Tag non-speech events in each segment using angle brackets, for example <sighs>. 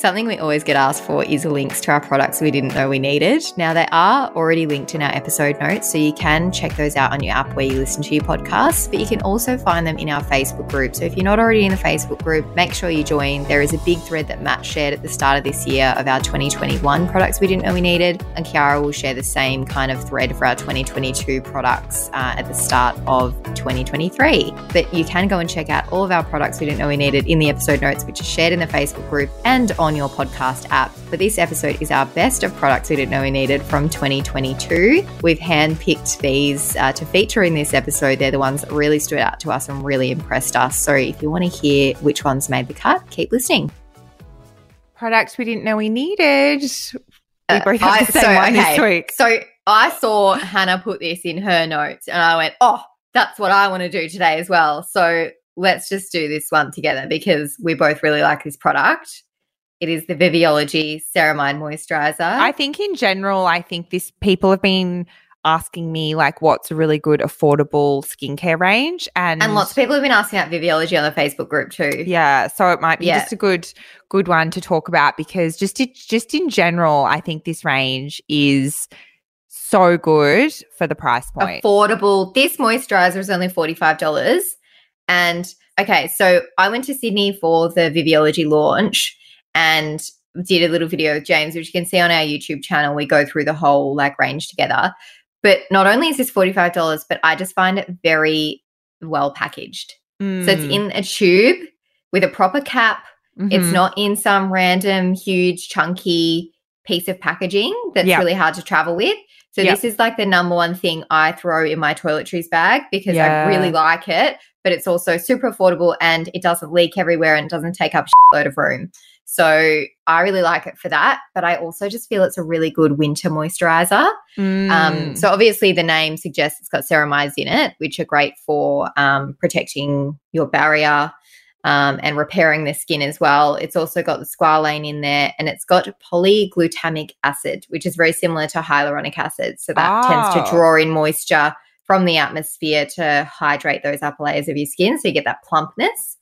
Something we always get asked for is links to our products we didn't know we needed. Now, they are already linked in our episode notes, so you can check those out on your app where you listen to your podcasts, but you can also find them in our Facebook group. So if you're not already in the Facebook group, make sure you join. There is a big thread that Matt shared at the start of this year of our 2021 products we didn't know we needed, and Kiara will share the same kind of thread for our 2022 products uh, at the start of 2023. But you can go and check out all of our products we didn't know we needed in the episode notes, which are shared in the Facebook group and on on your podcast app. But this episode is our best of products we didn't know we needed from 2022. We've handpicked these uh, to feature in this episode. They're the ones that really stood out to us and really impressed us. So if you want to hear which ones made the cut, keep listening. Products we didn't know we needed. We Uh, both have I- the same so, one okay. this week. So I saw Hannah put this in her notes and I went, oh, that's what I want to do today as well. So let's just do this one together because we both really like this product. It is the Viviology Ceramide Moisturizer. I think in general, I think this people have been asking me like what's a really good affordable skincare range and and lots of people have been asking about Viviology on the Facebook group too. yeah so it might be Yeah. just a good good one to talk about because just it, just in general i think this range is so good for the price point affordable. This moisturizer is only $45. And okay, so I went to Sydney for the Viviology launch and did a little video with James, which you can see on our YouTube channel. We go through the whole like range together. But not only is this $45, but I just find it very well packaged. So it's Mm, in a tube with a proper cap. It's mhm. not in some random, huge, chunky piece of packaging that's Yeah. really hard to travel with. So Yep. this is like the number one thing I throw in my toiletries bag because Yeah. I really like it, but it's also super affordable and it doesn't leak everywhere and doesn't take up a load of room. So I really like it for that, but I also just feel it's a really good winter moisturizer. Um, Mm. so obviously the name suggests it's got ceramides in it, which are great for um, protecting your barrier um, and repairing the skin as well. It's also got the squalane in there, and it's got polyglutamic acid, which is very similar to hyaluronic acid. So that tends Oh. to draw in moisture from the atmosphere to hydrate those upper layers of your skin, so you get that plumpness.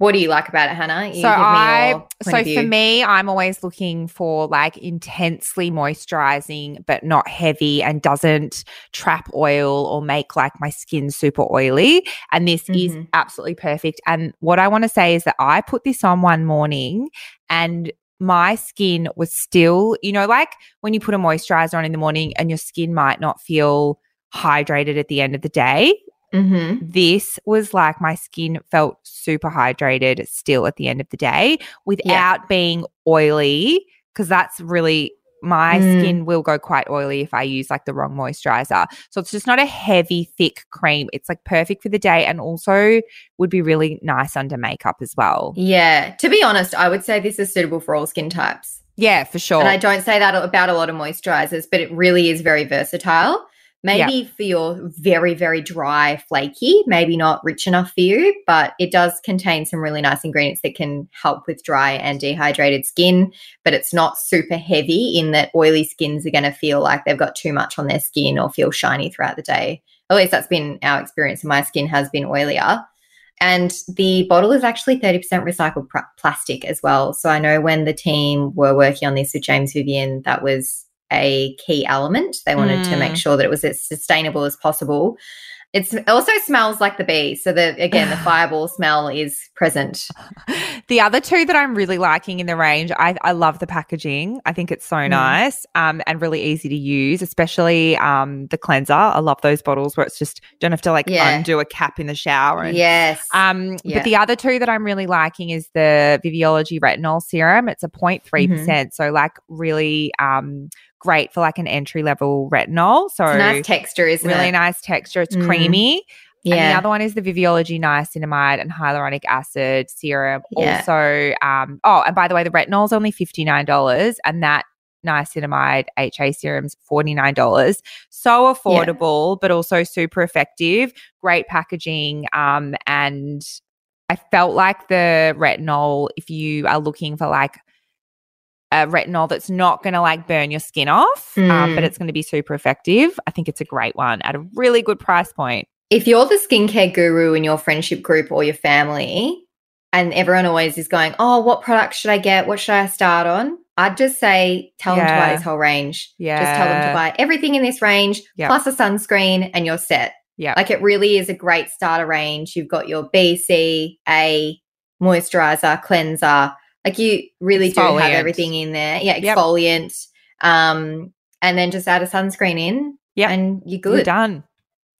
What do you like about it, Hannah? You so I so for me, I'm always looking for like intensely moisturizing, but not heavy and doesn't trap oil or make like my skin super oily. And this is Mhm. absolutely perfect. And what I want to say is that I put this on one morning and my skin was still, you know, like when you put a moisturizer on in the morning and your skin might not feel hydrated at the end of the day Mhm. this was like my skin felt super hydrated still at the end of the day without being oily because that's really my Mm. skin will go quite oily if I use like the wrong moisturizer. So it's just not a heavy, thick cream. It's like perfect for the day and also would be really nice under makeup as well. Yeah, to be honest, I would say this is suitable for all skin types. Yeah, for sure. And I don't say that about a lot of moisturizers, but it really is very versatile. Maybe for your very, very dry, flaky, maybe not rich enough for you, but it does contain some really nice ingredients that can help with dry and dehydrated skin. But it's not super heavy in that oily skins are going to feel like they've got too much on their skin or feel shiny throughout the day. At least that's been our experience. My skin has been oilier. And the bottle is actually 30% recycled pr- plastic as well. So I know when the team were working on this with James Vivien, that was a key element. They wanted to make Mm. sure that it was as sustainable as possible. It's, it also smells like the bee. So the again, the <sighs> fireball smell is present. <laughs> the other two that I'm really liking in the range, I, I love the packaging. I think it's so Mm. nice um, and really easy to use, especially um, the cleanser. I love those bottles where it's just don't have to like Yeah. undo a cap in the shower. And, Yes. Um, Yeah. But the other two that I'm really liking is the Viviology Retinol Serum. It's a 0.3%. Mm-hmm. So, like, really um, great for like an entry level retinol. So, it's a nice texture, isn't really it? nice texture. It's Mm. creamy. And the other one is the Viviology Niacinamide and Hyaluronic Acid Serum. Yeah. Also, um, oh, and by the way, the retinol is only $59 and that niacinamide HA serums, $49. So affordable, but also super effective. Great packaging. Um, and I felt like the retinol, if you are looking for like a retinol that's not going to like burn your skin off, um, but Mm. it's going to be super effective, I think it's a great one at a really good price point. If you're the skincare guru in your friendship group or your family, and everyone always is going, Oh, what product should I get? What should I start on? I'd just say, tell them to buy this whole range. Yeah. Just tell them to buy everything in this range, Yep. plus a sunscreen, and you're set. Yeah. Like it really is a great starter range. You've got your B, C, A, moisturizer, cleanser. Like you really do have everything in there. Yeah, Yep. exfoliant. Um, and then just add a sunscreen in. Yeah. And you're You're good. done.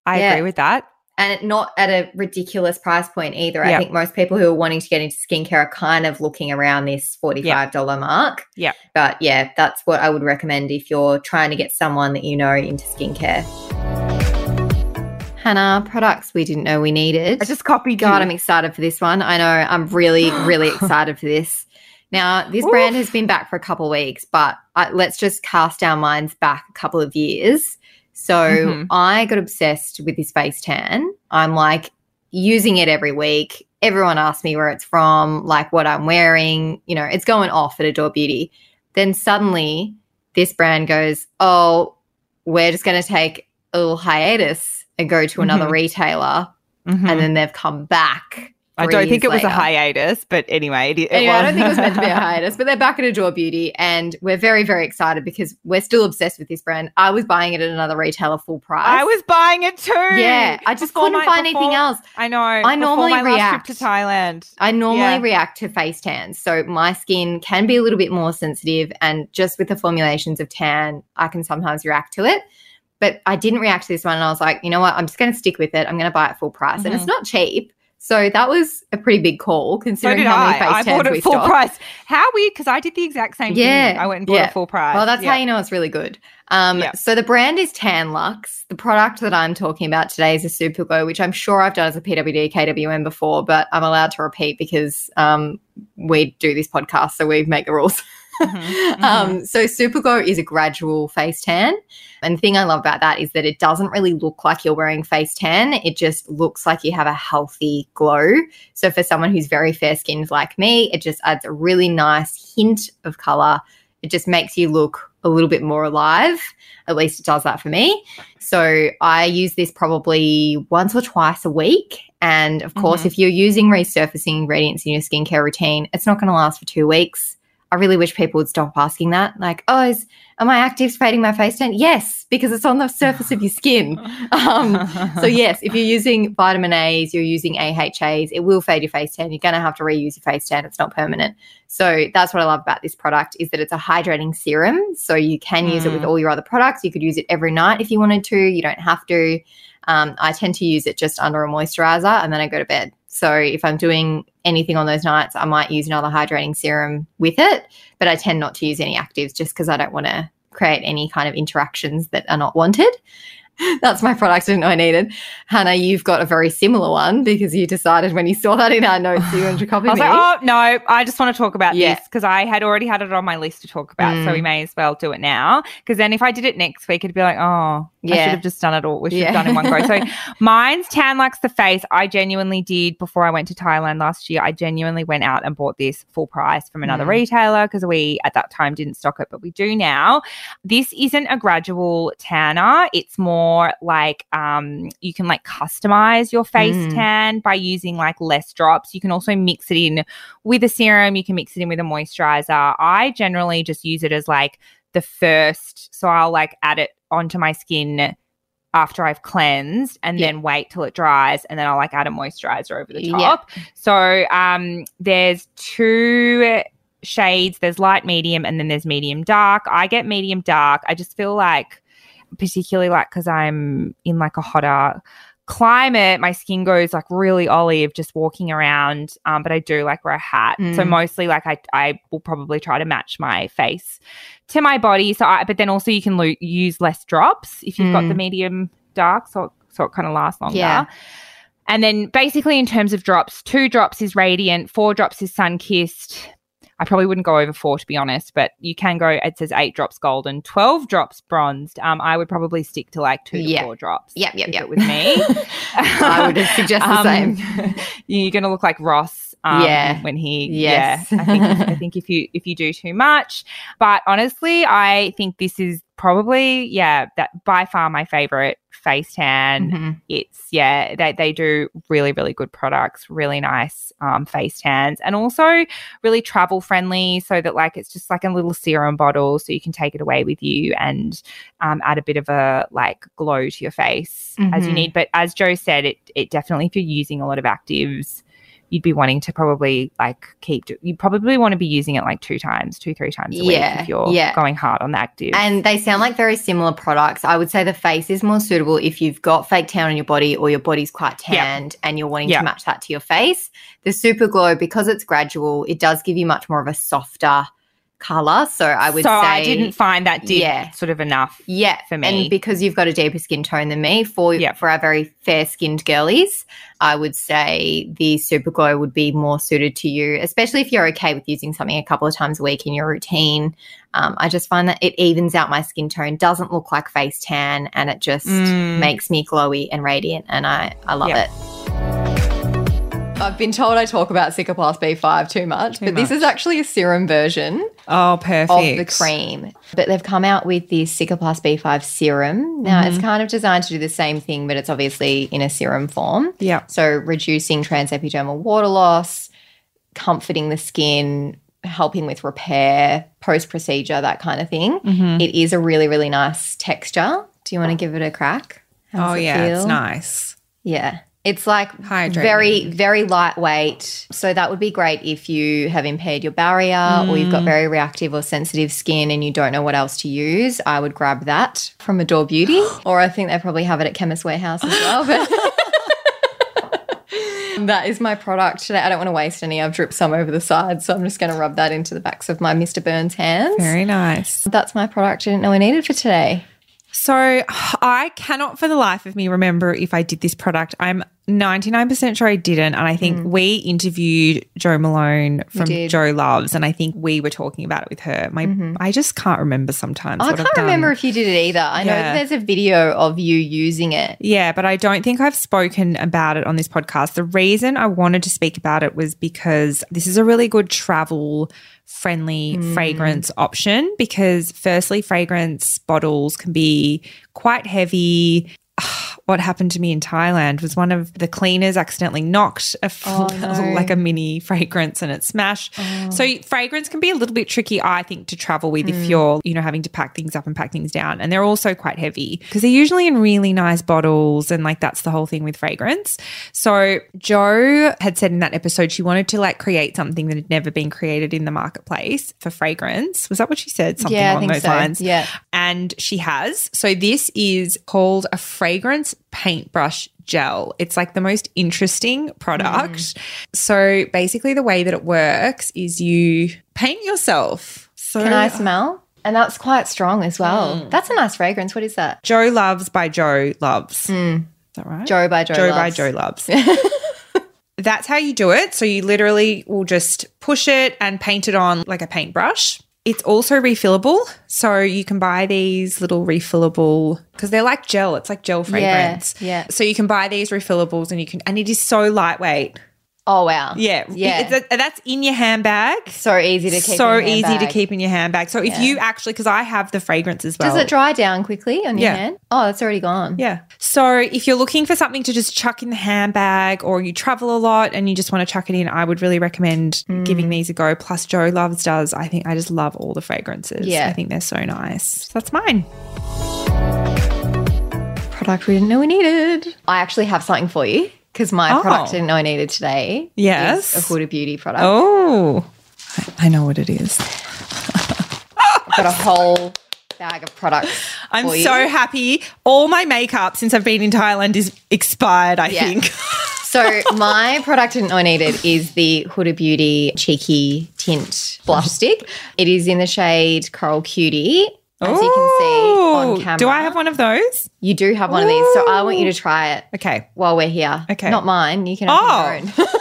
I Yeah. agree with that. and not at a ridiculous price point either. I think most people who are wanting to get into skincare are kind of looking around this $45 mark. Yeah. But yeah, that's what I would recommend if you're trying to get someone that you know into skincare. Hannah, products we didn't know we needed. I just copied God, you. I'm excited for this one. I know I'm really, really <gasps> excited for this. Now, this brand has been back for a couple of weeks, but uh, let's just cast our minds back a couple of years. So Mhm. I got obsessed with this face tan. I'm like using it every week. Everyone asks me where it's from, like what I'm wearing. You know, it's going off at Adore Beauty. Then suddenly, this brand goes, "Oh, we're just going to take a little hiatus and go to another Mhm. retailer." Mhm. And then they've come back. I don't think it years was a hiatus, but anyway, it, it Anyway, I don't think it was meant to be a <laughs> hiatus, but they're back at Adore Beauty, and we're very, very excited because we're still obsessed with this brand. I was buying it at another retailer full price. I was buying it too. yeah. I just Before couldn't my- find anything else. I know. I normally react. trip to Thailand. I normally Yeah. react to face tans, so my skin can be a little bit more sensitive, and just with the formulations of tan, I can sometimes react to it. But I didn't react to this one, and I was like, you know what? I'm just going to stick with it. I'm going to buy it full price, and it's Mhm. not cheap. So that was a pretty big call considering did how many I. face I bought we it full stocked. price. How weird, because I did the exact same Yeah, thing. I went and bought yeah. it full price. Well, that's Yeah. how you know it's really good. Um, Yeah. So the brand is Tan-Luxe. The product that I'm talking about today is a Super Glow, which I'm sure I've done as a PWD KWM before, but I'm allowed to repeat because um, we do this podcast, so we make the rules. <laughs> Mhm, <laughs> Um, so Super Glow is a gradual face tan. And the thing I love about that is that it doesn't really look like you're wearing face tan. It just looks like you have a healthy glow. So for someone who's very fair skinned like me, it just adds a really nice hint of color. It just makes you look a little bit more alive. At least it does that for me. So I use this probably once or twice a week. And of course, Mhm. if you're using resurfacing ingredients in your skincare routine, it's not going to last for two weeks. I really wish people would stop asking that. Like, oh, is, are my actives fading my face tan? Yes, because it's on the surface of your skin. <laughs> Um, so yes, if you're using vitamin A's, you're using AHAs, it will fade your face tan. You're going to have to reuse your face tan. It's not permanent. So that's what I love about this product is that it's a hydrating serum. So you can use it with Mm. all your other products. You could use it every night if you wanted to. You don't have to. Um, I tend to use it just under a moisturizer and then I go to bed. So if I'm doing anything on those nights, I might use another hydrating serum with it, but I tend not to use any actives just because I don't want to create any kind of interactions that are not wanted. <laughs> That's my product I didn't know I needed. Hannah, you've got a very similar one because you decided when you saw that in our notes you wanted to <sighs> copy I was me. like, oh no, I just want to talk about Yeah. this because I had already had it on my list to talk about, so we Mm. may as well do it now. Because then if I did it next week, it'd be like, oh, I should have just done it all. We should Yeah. have done it in one go. So <laughs> mine's Tan-Luxe the face. I genuinely did before I went to Thailand last year. I genuinely went out and bought this full price from another Mm. retailer because we at that time didn't stock it, but we do now. This isn't a gradual tanner. It's more like um, you can like customize your face Mm. tan by using like less drops. You can also mix it in with a serum. You can mix it in with a moisturizer. I generally just use it as like the first. So I'll like add it onto my skin after I've cleansed and Yeah. then wait till it dries and then I'll like add a moisturizer over the Yeah. top. So um there's two shades. There's light, medium, and then there's medium dark. I get medium dark. I just feel like particularly like because I'm in like a hotter climate, my skin goes like really olive just walking around. Um, but I do like wear a hat. So Mm. mostly like I I will probably try to match my face to my body. So I but then also you can lo- use less drops if you've got the Mm. medium dark, so so it kind of lasts longer. Yeah. And then basically in terms of drops, two drops is radiant, four drops is sun kissed. I probably wouldn't go over four to be honest, but you can go. It says eight drops gold and twelve drops bronzed. Um, I would probably stick to like two to four drops. Yep, yep, yep. it was me. <laughs> I would suggest the Um, same. <laughs> You're going to look like Ross. Um, Yeah. when he Yes. yeah I think I think if you if you do too much but honestly I think this is probably yeah that by far my favorite face tan Mhm. it's yeah they, they do really really good products really nice um, face tans and also really travel friendly so that like it's just like a little serum bottle so you can take it away with you and um, add a bit of a like glow to your face as you Mhm. need but as joe said it, it definitely if you're using a lot of actives you'd be wanting to probably like keep you probably want to be using it like two times two three times a week Yeah, if you're yeah. going hard on the active And they sound like very similar products. I would say the face is more suitable if you've got fake tan on your body or your body's quite Yeah. tanned and you're wanting Yeah. to match that to your face. The Super Glow, because it's gradual, it does give you much more of a softer color. So I would so say I didn't find that did Yeah. sort of enough Yeah, for me. And because you've got a deeper skin tone than me, for Yeah. for our very fair skinned girlies, I would say the Super Glow would be more suited to you, especially if you're okay with using something a couple of times a week in your routine. Um, I just find that it evens out my skin tone, doesn't look like face tan, and it just Mm. makes me glowy and radiant, and I I love it. I've been told I talk about Cicaplast B5 too much, Too but this is actually a serum version oh perfect of the cream. But they've come out with the Cicaplast B5 serum. Now it's kind of designed to do the same thing, but it's obviously in a serum form. yeah So reducing transepidermal water loss, comforting the skin, helping with repair, post procedure, that kind of thing. Mhm. It is a really, really nice texture. Do you want to give it a crack? How oh yeah it's nice Yeah. It's like Hydrating. very, very lightweight. So that would be great if you have impaired your barrier or you've got mm. very reactive or sensitive skin and you don't know what else to use. I would grab that from Adore Beauty. <gasps> or I think they probably have it at Chemist Warehouse as well. But <laughs> that is my product today. I don't want to waste any. I've dripped some over the side, So I'm just going to rub that into the backs of my Mr. Burns hands. very nice That's my product I didn't know I needed for today. So <sighs> I cannot for the life of me remember if I did this product. I'm 99% sure I didn't. And I think mm. we interviewed Jo Malone from. Jo Loves, and I think we were talking about it with her. My mm-hmm. I just can't remember sometimes. I what can't I've done. remember if you did it either. I know Yeah. that there's a video of you using it. Yeah, but I don't think I've spoken about it on this podcast. The reason I wanted to speak about it was because this is a really good travel friendly mm. fragrance option because firstly fragrance bottles can be quite heavy. <sighs> What happened to me in Thailand was one of the cleaners accidentally knocked a Oh, <laughs> no. like a mini fragrance and it smashed. Oh. So fragrance can be a little bit tricky, I think, to travel with if hmm. you're, you know, having to pack things up and pack things down. And they're also quite heavy because they're usually in really nice bottles. And like that's the whole thing with fragrance. So Jo had said in that episode she wanted to like create something that had never been created in the marketplace for fragrance. Was that what she said? Something yeah, I along think those so. lines Yeah. and she has. So this is called a fragrance paintbrush gel. It's like the most interesting product. Mm. So basically the way that it works is you paint yourself. So Can I smell? And that's quite strong as well. Mm. That's a nice fragrance. What is that? Jo Loves by Jo Loves. Is that right? Mm. Joe by Joe. Joe by Jo Loves. <laughs> That's how you do it. So you literally will just push it and paint it on like a paintbrush. It's also refillable. So you can buy these little refillable because they're like gel. It's like gel fragrance. yeah. So you can buy these refillables and you can, and it is so lightweight. Oh wow. Yeah. Yeah. It's a- that's in your handbag. So easy to keep. so in your easy to keep in your handbag. So if Yeah. you actually, because I have the fragrance as well. Does it dry down quickly on your Yeah. hand? Oh, it's already gone. Yeah. So if you're looking for something to just chuck in the handbag or you travel a lot and you just want to chuck it in, I would really recommend Mm. giving these a go. Plus, Jo Loves does. I think I just love all the fragrances. Yeah. I think they're so nice. So that's mine. Product we didn't know we needed. I actually have something for you because my Oh. product I didn't know I needed today. Yes. Is a Huda Beauty product. Oh, I- know what it is. I've got a whole bag of products. <laughs> I'm for you. so happy. All my makeup since I've been in Thailand is expired, I Yeah. think. <laughs> So my product I didn't know I needed is the Huda Beauty Cheeky Tint Blush Stick. It is in the shade Coral Cutie. As you can see on camera. Do I have one of those? You do have one of these. So I want you to try it Okay. while we're here. Okay. Not mine. You can have Oh. your own. <laughs>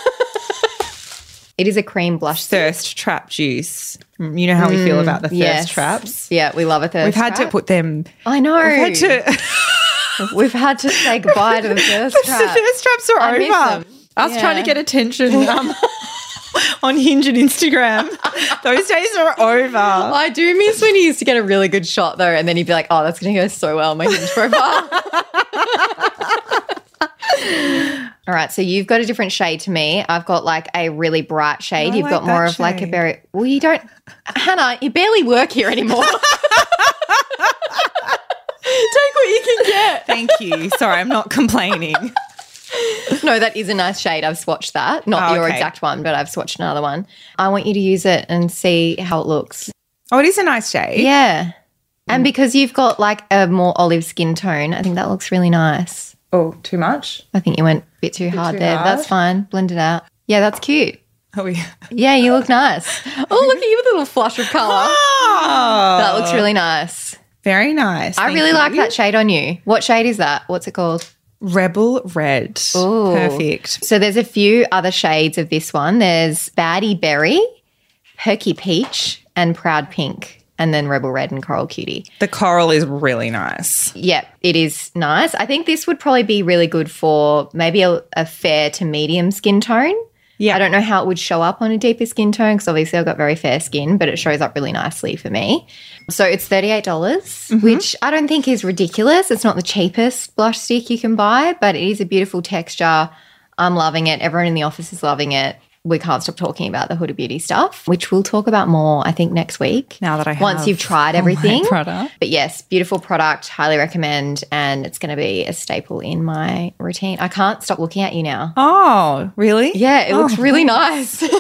It is a cream blush stick. Thirst trap juice. Mm, You know how we feel about the thirst Yes. traps. Yeah, we love a thirst We've had to put them. I know. We've had to. <laughs> We've had to say goodbye to the <laughs> thirst traps. the thirst traps are I over. them. Us trying to get attention um, <laughs> on Hinge and Instagram. <laughs> Those days are over. I do miss when you used to get a really good shot though, and then you'd be like, "Oh, that's going to go so well on my Hinge profile." <laughs> All right, so you've got a different shade to me. I've got like a really bright shade. I you've like got more of like a shade. very well. You don't, Hannah. You barely work here anymore. Take what you can get. Thank you. Sorry, I'm not complaining. <laughs> No, that is a nice shade. I've swatched that. Not Oh, your okay. exact one, but I've swatched another one. I want you to use it and see how it looks. Oh, it is a nice shade. Yeah. And mm. because you've got like a more olive skin tone, I think that looks really nice. Oh, too much? I think you went a bit too hard too there. but That's fine. Blend it out. Yeah, that's cute. Oh, yeah. Yeah, you look nice. <laughs> oh, look at you with a little flush of colour. Oh, That looks really nice. very nice. I Thank really like that shade on you. What shade is that? What's it called? Rebel red. Ooh. Perfect. So there's a few other shades of this one. There's Baddie Berry, Perky Peach, and Proud Pink, and then Rebel Red and Coral Cutie. The coral is really nice. Yep, it is nice. I think this would probably be really good for maybe a, a fair to medium skin tone. Yeah. I don't know how it would show up on a deeper skin tone because obviously I've got very fair skin, but it shows up really nicely for me. So it's $38, dollars Mm-hmm. which I don't think is ridiculous. It's not the cheapest blush stick you can buy, but it is a beautiful texture. I'm loving it. Everyone in the office is loving it. We can't stop talking about the Huda Beauty stuff, which we'll talk about more, I think, next week. Now that I have Once you've tried everything. But yes, beautiful product, highly recommend, and it's going to be a staple in my routine. I can't stop looking at you now. Oh, really? Yeah, it looks Oh, really nice. <laughs>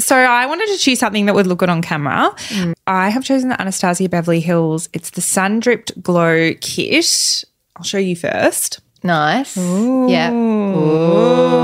So I wanted to choose something that would look good on camera. Mm. I have chosen the Anastasia Beverly Hills. It's the Sun Dripped Glow Kit. I'll show you first. Nice. Yeah. Ooh.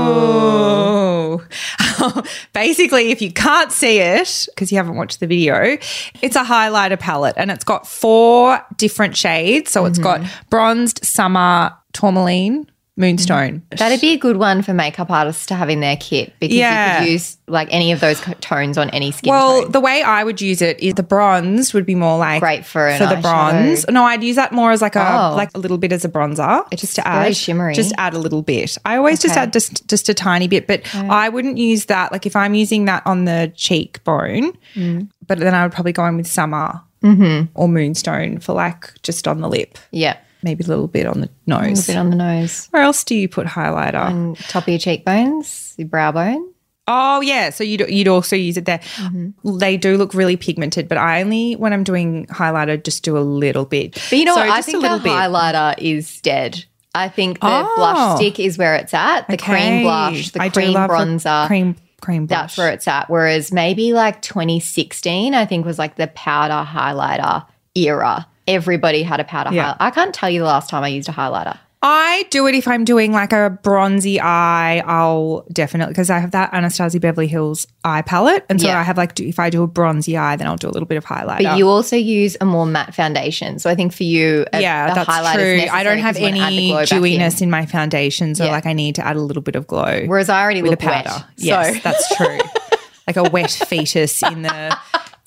<laughs> Basically, if you can't see it because you haven't watched the video, it's a highlighter palette and it's got four different shades. So it's mm-hmm. got bronzed, summer, tourmaline, moonstone. That'd be a good one for makeup artists to have in their kit because Yeah. you could use like any of those tones on any skin Well, tone. the way I would use it is the bronze would be more like Great for for the eyeshadow. bronze. No, I'd use that more as like a Oh. like a little bit as a bronzer, just to add very shimmery. Just add a little bit. I always just add just just a tiny bit, but I wouldn't use that. Like if I'm using that on the cheekbone, Mm. but then I would probably go in with summer Mm-hmm. or moonstone for like just on the lip, Yeah. Maybe a little bit on the nose. A little bit on the nose. Where else do you put highlighter? On top of your cheekbones, your brow bone. Oh yeah, so you'd you'd also use it there. Mm-hmm. They do look really pigmented, but I only when I'm doing highlighter just do a little bit. But you know So what? I think a little the highlighter is dead. I think the Oh. blush stick is where it's at. The cream blush, the I cream bronzer. cream cream blush. That's where it's at. Whereas maybe like 2016, I think was like the powder highlighter era. Everybody had a powder Yeah. highlighter. I can't tell you the last time I used a highlighter. I do it if I'm doing like a bronzy eye. I'll definitely because I have that Anastasia Beverly Hills eye palette, and so Yeah. I have like if I do a bronzy eye, then I'll do a little bit of highlighter. But you also use a more matte foundation. So I think for you, a, yeah, the that's highlighter true. I don't have 'cause you wanna add the any back in. dewiness in. my foundation, so Yeah. like I need to add a little bit of glow. Whereas I already with look a powder. wet. Yes, So that's true. <laughs> like a wet fetus in the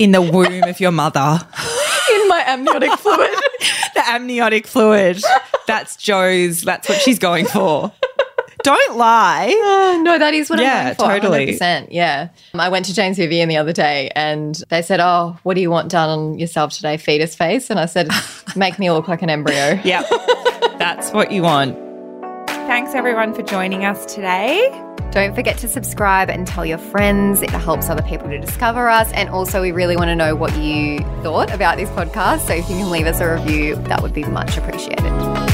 in the womb of your mother. In my amniotic <laughs> fluid. the amniotic fluid. That's Joe's. That's what she's going for. Don't lie. Oh, no, that is what Yeah, I'm going for. totally. 100%. Yeah. I went to James Vivien the other day and they said, Oh, what do you want done on yourself today? Fetus face. And I said, <laughs> Make me look like an embryo. Yep. That's what you want. Thanks everyone for joining us today. Don't forget to subscribe and tell your friends. It helps other people to discover us. And also, we really want to know what you thought about this podcast. So if you can leave us a review, that would be much appreciated.